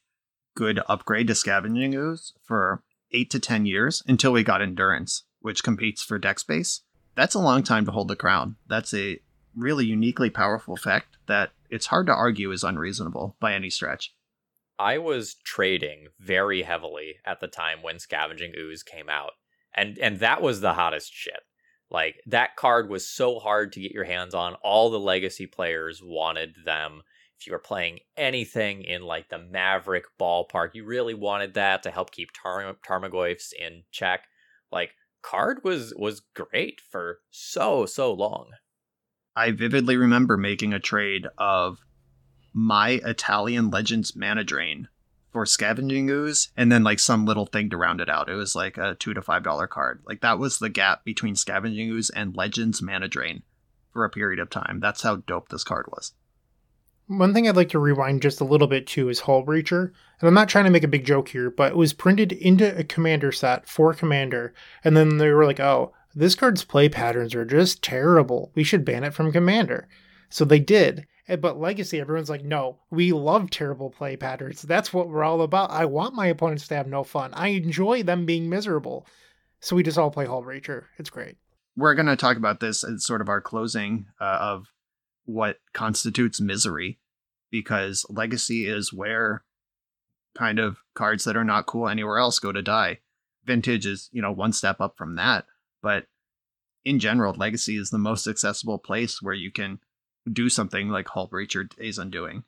good upgrade to Scavenging Ooze for eight to ten years until we got Endurance, which competes for deck space. That's a long time to hold the crown. That's a really uniquely powerful effect that it's hard to argue is unreasonable by any stretch. I was trading very heavily at the time when Scavenging Ooze came out. And and that was the hottest shit. Like that card was so hard to get your hands on. All the legacy players wanted them. If you were playing anything in like the Maverick ballpark, you really wanted that to help keep tar- Tarmogoyfs in check. Like card was was great for so so long. I vividly remember making a trade of my Italian Legends mana drain for scavenging ooze and then like some little thing to round it out. It was like a two to five dollar card. Like that was the gap between scavenging ooze and legends mana drain for a period of time. That's how dope this card was. One thing I'd like to rewind just a little bit to is Hull Breacher. And I'm not trying to make a big joke here, but it was printed into a commander set for commander. And then they were like, oh, this card's play patterns are just terrible. We should ban it from commander. So they did. But Legacy, everyone's like, no, we love terrible play patterns. That's what we're all about. I want my opponents to have no fun. I enjoy them being miserable. So we just all play Hull Breacher. It's great. We're going to talk about this as sort of our closing uh, of what constitutes misery, because Legacy is where kind of cards that are not cool anywhere else go to die. Vintage is, you know, one step up from that. But in general, Legacy is the most accessible place where you can do something like Hull Breacher Days Undoing.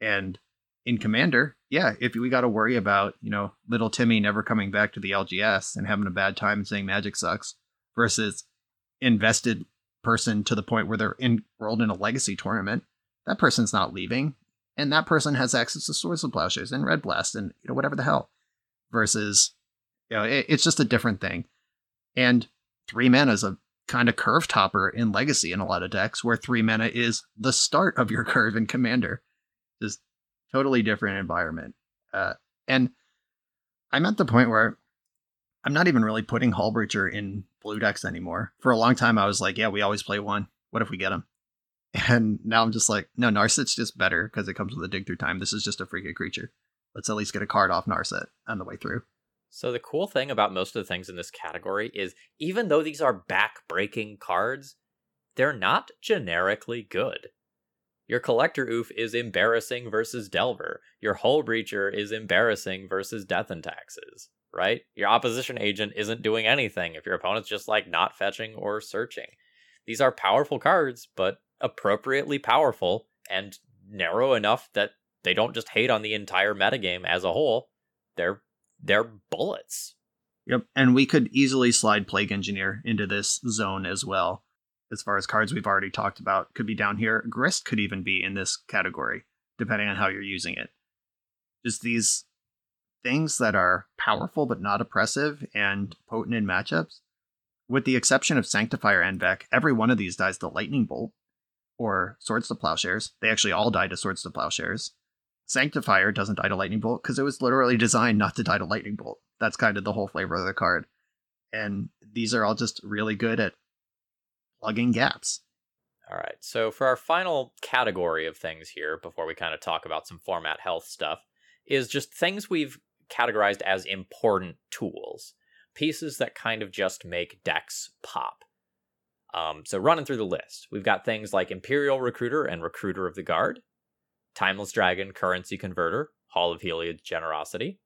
And in Commander, yeah, if we got to worry about, you know, little Timmy never coming back to the LGS and having a bad time and saying magic sucks versus invested person to the point where they're enrolled in a legacy tournament, that person's not leaving. And that person has access to Swords of Plowshares and Red Blast and, you know, whatever the hell. Versus, you know, it, it's just a different thing. And three mana is a kind of curve topper in Legacy in a lot of decks, where three mana is the start of your [laughs] curve in Commander. Just totally different environment. Uh, and I'm at the point where I'm not even really putting Breacher in blue decks anymore. For a long time, I was like, yeah, we always play one. What if we get him? [laughs] And now I'm just like, no, Narset's just better because it comes with a dig through time. This is just a freaking creature. Let's at least get a card off Narset on the way through. So the cool thing about most of the things in this category is even though these are back-breaking cards, they're not generically good. Your Collector Ouphe is embarrassing versus Delver. Your Hull Breacher is embarrassing versus Death and Taxes, right? Your opposition agent isn't doing anything if your opponent's just like not fetching or searching. These are powerful cards, but appropriately powerful and narrow enough that they don't just hate on the entire metagame as a whole. They're they're bullets. Yep, and we could easily slide Plague Engineer into this zone as well. As far as cards we've already talked about, could be down here. Grist could even be in this category, depending on how you're using it. Just these things that are powerful but not oppressive and potent in matchups. With the exception of Sanctifier en-Vec, every one of these dies to Lightning Bolt or Swords to Plowshares. They actually all die to Swords to Plowshares. Sanctifier doesn't die to Lightning Bolt because it was literally designed not to die to Lightning Bolt. That's kind of the whole flavor of the card. And these are all just really good at plugging gaps. All right. So for our final category of things here, before we kind of talk about some format health stuff, is just things we've categorized as important tools, pieces that kind of just make decks pop. Um, so running through the list, we've got things like Imperial Recruiter and Recruiter of the Guard, Timeless Dragon, Currency Converter, Hall of Heliod's Generosity.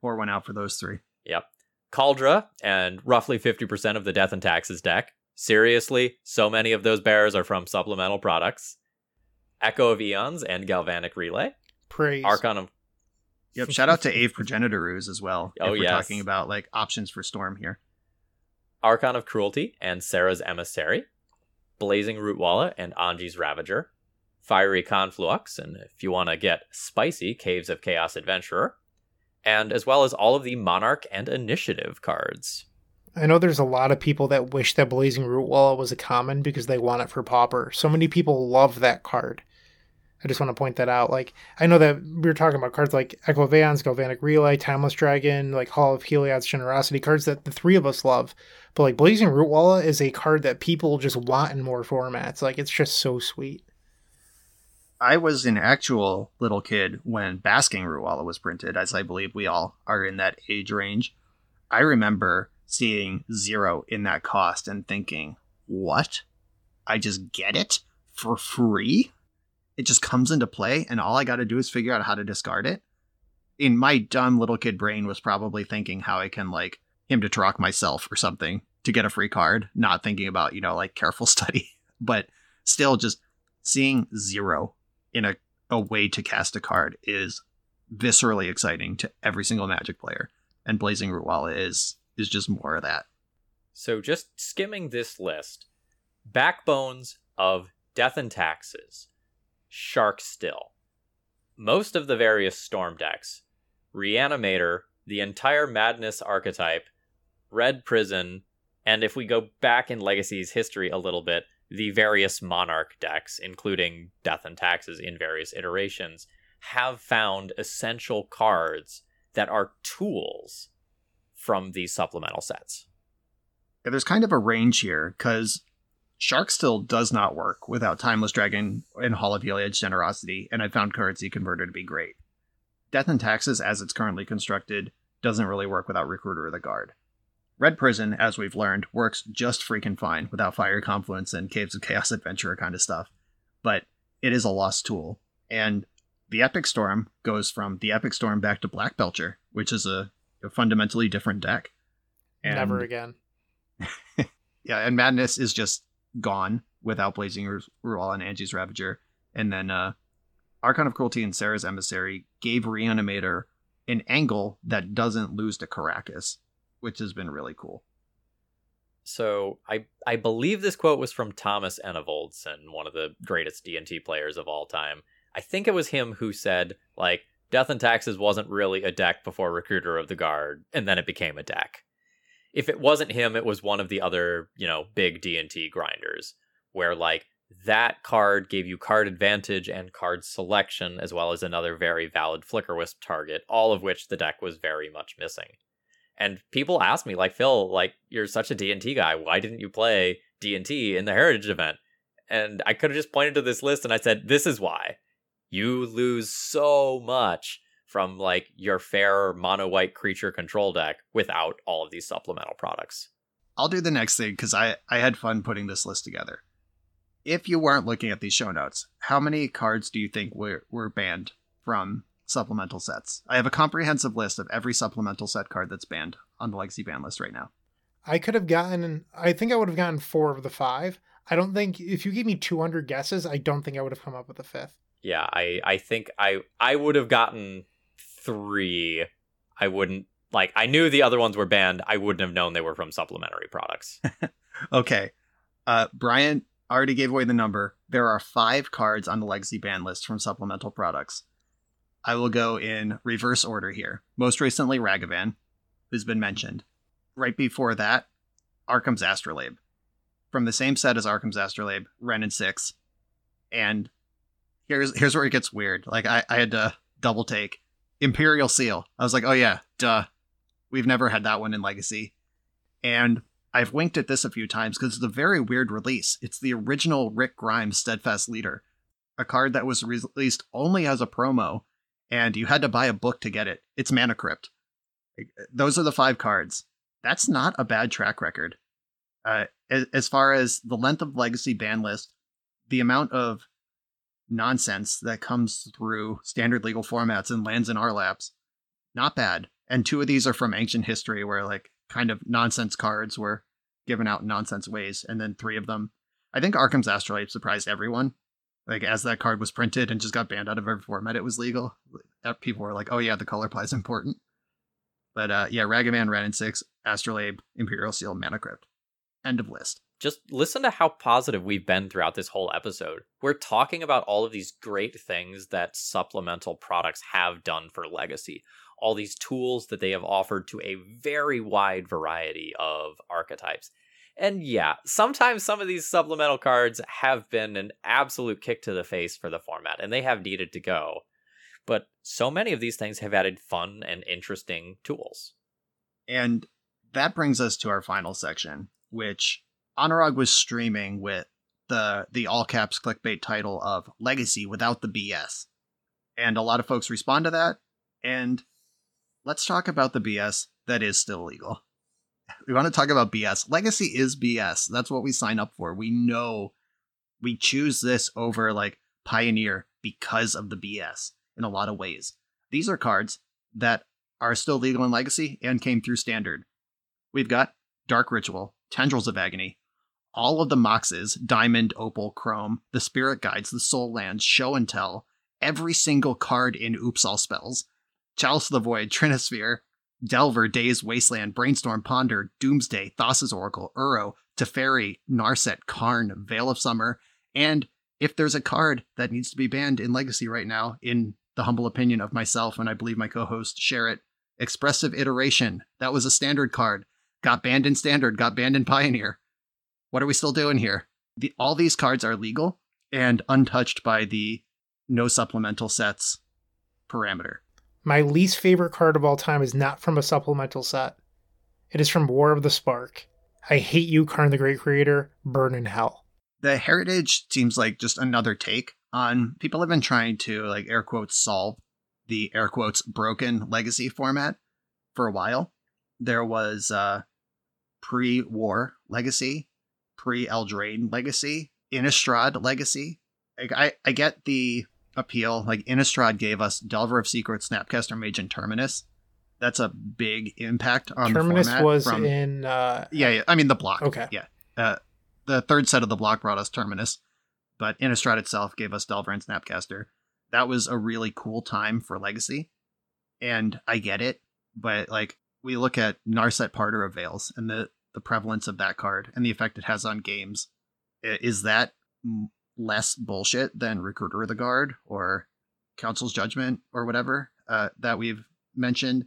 Pour one out for those three. Yep. Kaldra and roughly 50% of the Death and Taxes deck. Seriously, so many of those bears are from supplemental products. Echo of Eons and Galvanic Relay. Praise. Archon of. Yep. Shout out to Aeve Progenitor Ooze as well. Oh, if we're yes. talking about like options for Storm here. Archon of Cruelty and Serra's Emissary. Blazing Rootwalla and Anje's Ravager. Fiery Conflux, and if you want to get spicy, Caves of Chaos Adventurer. And as well as all of the Monarch and Initiative cards. I know there's a lot of people that wish that Blazing Root Rootwalla was a common because they want it for Pauper. So many people love that card. I just want to point that out. Like, I know that we were talking about cards like Echo of Eons, Galvanic Relay, Timeless Dragon, like Hall of Heliod's Generosity, cards that the three of us love. But like Blazing Root Rootwalla is a card that people just want in more formats. Like, it's just so sweet. I was an actual little kid when Basking Rootwalla was printed, as I believe we all are in that age range. I remember seeing zero in that cost and thinking, what? I just get it for free? It just comes into play, and all I got to do is figure out how to discard it? In my dumb little kid brain, was probably thinking how I can, like, him to Turok myself or something to get a free card, not thinking about, you know, like careful [laughs] study. But still, just seeing zero in a, a way to cast a card is viscerally exciting to every single Magic player. And Blazing Rootwalla is is just more of that. So just skimming this list, backbones of Death and Taxes, Shark Still, most of the various Storm decks, Reanimator, the entire Madness archetype, Red Prison, and if we go back in Legacy's history a little bit, the various Monarch decks, including Death and Taxes in various iterations, have found essential cards that are tools from these supplemental sets. Yeah, there's kind of a range here because Shark still does not work without Timeless Dragon and Hall of Heliod's Generosity, and I found Currency Converter to be great. Death and Taxes, as it's currently constructed, doesn't really work without Recruiter of the Guard. Red Prison, as we've learned, works just freaking fine without Fiery Confluence and Caves of Chaos Adventurer kind of stuff, but it is a lost tool. And the Epic Storm goes from the Epic Storm back to Black Belcher, which is a, a fundamentally different deck. And, Never again. [laughs] yeah, and Madness is just gone without Blazing Rootwalla and Anje's Ravager. And then uh, Archon of Cruelty and Serra's Emissary gave Reanimator an angle that doesn't lose to Karakas, which has been really cool. So I I believe this quote was from Thomas Enevoldsen, one of the greatest D&T players of all time. I think it was him who said like Death and Taxes wasn't really a deck before Recruiter of the Guard, and then it became a deck. If it wasn't him, it was one of the other, you know, big D&T grinders where like that card gave you card advantage and card selection, as well as another very valid flicker wisp target, all of which the deck was very much missing. And people ask me, like, Phil, like, you're such a D&T guy. Why didn't you play D&T in the Heritage event? And I could have just pointed to this list and I said, this is why. You lose so much from, like, your fair mono-white creature control deck without all of these supplemental products. I'll do the next thing because I, I had fun putting this list together if you weren't looking at these show notes, how many cards do you think were, were banned from supplemental sets? I have a comprehensive list of every supplemental set card that's banned on the Legacy ban list right now. I could have gotten, I think I would have gotten four of the five. I don't think, if you gave me 200 guesses, I don't think I would have come up with a fifth. Yeah, I, I think I, I would have gotten three. I wouldn't, like, I knew the other ones were banned. I wouldn't have known they were from supplementary products. [laughs] okay. Uh, Brian, already gave away the number. There are five cards on the Legacy ban list from supplemental products. I will go in reverse order here. Most recently, Ragavan, who's been mentioned. Right before that, Arcum's Astrolabe. From the same set as Arcum's Astrolabe, Wrenn and Six. And here's here's where it gets weird. Like I, I had to double take. Imperial Seal. I was like, oh yeah, duh. We've never had that one in Legacy. And I've winked at this a few times because it's a very weird release. It's the original Rick Grimes Steadfast Leader, a card that was released only as a promo, and you had to buy a book to get it. It's Mana Crypt. Those are the five cards. That's not a bad track record. Uh, as far as the length of Legacy ban list, the amount of nonsense that comes through standard legal formats and lands in our laps, not bad. And two of these are from ancient history, where like kind of nonsense cards were given out in nonsense ways, and then three of them. I think Arcum's Astrolabe surprised everyone. Like as that card was printed and just got banned out of every format, it was legal. People were like, "Oh yeah, the color pie is important." But uh, yeah, Ragavan, Wrenn and Six, Astrolabe, Imperial Seal, Mana Crypt. End of list. Just listen to how positive we've been throughout this whole episode. We're talking about all of these great things that supplemental products have done for Legacy all these tools that they have offered to a very wide variety of archetypes. And yeah, sometimes some of these supplemental cards have been an absolute kick to the face for the format, and they have needed to go. But so many of these things have added fun and interesting tools. And that brings us to our final section, which Anurag was streaming with the the all caps clickbait title of Legacy without the BS. And a lot of folks respond to that, and let's talk about the BS that is still legal. We want to talk about BS. Legacy is BS. That's what we sign up for. We know we choose this over like Pioneer because of the BS in a lot of ways. These are cards that are still legal in Legacy and came through Standard. We've got Dark Ritual, Tendrils of Agony, all of the Moxes, Diamond, Opal, Chrome, the Spirit Guides, the Sol Lands, Show and Tell, every single card in Oops All Spells, Chalice of the Void, Trinisphere, Delver, Daze, Wasteland, Brainstorm, Ponder, Doomsday, Thassa's Oracle, Uro, Teferi, Narset, Karn, Veil of Summer, and if there's a card that needs to be banned in Legacy right now, in the humble opinion of myself and I believe my co-host share it, Expressive Iteration. That was a standard card. Got banned in Standard, got banned in Pioneer. What are we still doing here? the, all these cards are legal and untouched by the no supplemental sets parameter. My least favorite card of all time is not from a supplemental set. It is from War of the Spark. I hate you, Karn the Great Creator. Burn in hell. The heritage seems like just another take on people have been trying to like air quotes solve the air quotes broken legacy format for a while. There was uh pre-war legacy, pre-Eldraine legacy, Innistrad legacy. Like I, I get the appeal. Like Innistrad gave us Delver of Secrets, Snapcaster Mage, and Terminus. That's a big impact on Terminus the format. was from, in. Uh, yeah, yeah, I mean the block. Okay. Yeah. Uh, the third set of the block brought us Terminus, but Innistrad itself gave us Delver and Snapcaster. That was a really cool time for Legacy, and I get it. But like we look at Narset Parter of Veils and the the prevalence of that card and the effect it has on games. Is that less bullshit than Recruiter of the Guard or Council's Judgment or whatever uh, that we've mentioned?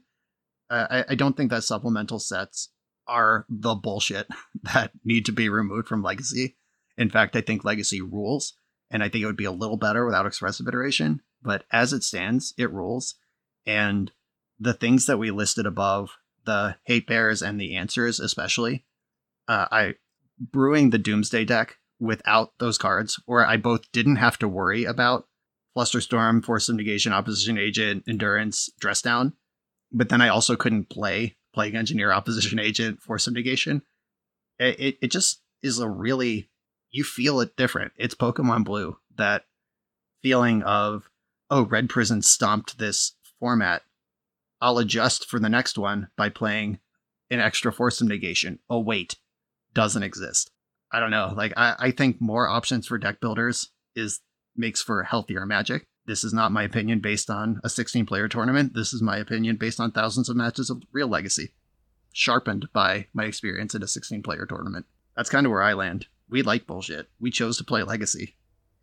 Uh, I, I don't think that supplemental sets are the bullshit [laughs] that need to be removed from Legacy. In fact, I think Legacy rules, and I think it would be a little better without Expressive Iteration. But as it stands, it rules. And the things that we listed above, the hate bears and the answers, especially, uh, I brewing the Doomsday deck without those cards, where I both didn't have to worry about Flusterstorm, Force of Negation, Opposition Agent, Endurance, Dress Down, but then I also couldn't play Plague Engineer, Opposition Agent, Force of Negation. It, it, it just is a really, you feel it different. It's Pokemon Blue, that feeling of, oh, Red Prison stomped this format. I'll adjust for the next one by playing an extra Force of Negation. Oh, wait, doesn't exist. I don't know. Like, I, I think more options for deck builders is makes for healthier magic. This is not my opinion based on a 16 player tournament. This is my opinion based on thousands of matches of real legacy, sharpened by my experience in a 16 player tournament. That's kind of where I land. We like bullshit. We chose to play legacy.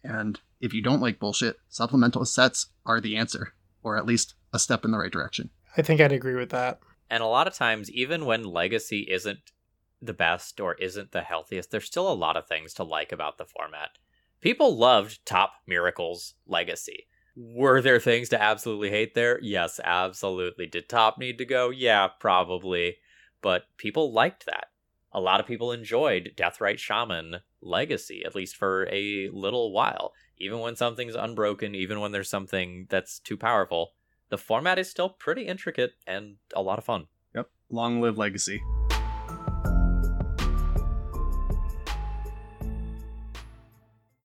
And if you don't like bullshit, supplemental sets are the answer, or at least a step in the right direction. I think I'd agree with that. And a lot of times, even when Legacy isn't the best or isn't the healthiest, there's still a lot of things to like about the format. People loved Top Miracles Legacy. Were there things to absolutely hate there? Yes, absolutely. Did Top need to go? Yeah, probably. But people liked that. A lot of people enjoyed Deathrite Shaman Legacy, at least for a little while. Even when something's unbroken, even when there's something that's too powerful, the format is still pretty intricate and a lot of fun. Yep. Long live legacy.